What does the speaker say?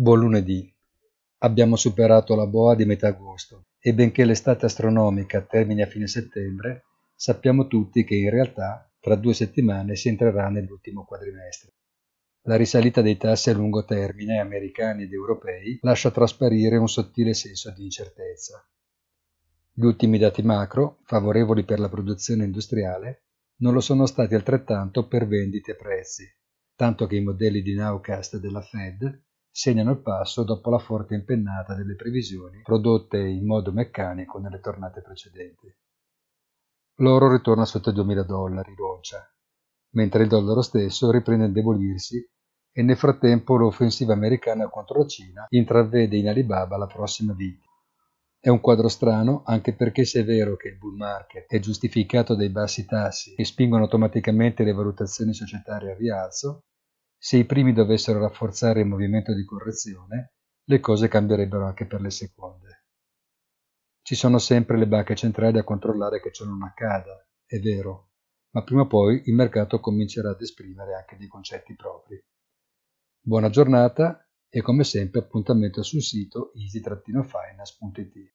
Buon lunedì. Abbiamo superato la boa di metà agosto e benché l'estate astronomica termini a fine settembre, sappiamo tutti che in realtà tra due settimane si entrerà nell'ultimo quadrimestre. La risalita dei tassi a lungo termine americani ed europei lascia trasparire un sottile senso di incertezza. Gli ultimi dati macro, favorevoli per la produzione industriale, non lo sono stati altrettanto per vendite e prezzi, tanto che i modelli di nowcast della Fed segnano il passo dopo la forte impennata delle previsioni prodotte in modo meccanico nelle tornate precedenti. L'oro ritorna sotto i 2000 dollari roncia, mentre il dollaro stesso riprende a indebolirsi e nel frattempo l'offensiva americana contro la Cina intravede in Alibaba la prossima vittima. È un quadro strano anche perché se è vero che il bull market è giustificato dai bassi tassi che spingono automaticamente le valutazioni societarie al rialzo, se i primi dovessero rafforzare il movimento di correzione, le cose cambierebbero anche per le seconde. Ci sono sempre le banche centrali a controllare che ciò non accada, è vero, ma prima o poi il mercato comincerà ad esprimere anche dei concetti propri. Buona giornata e come sempre appuntamento sul sito easy-finance.it.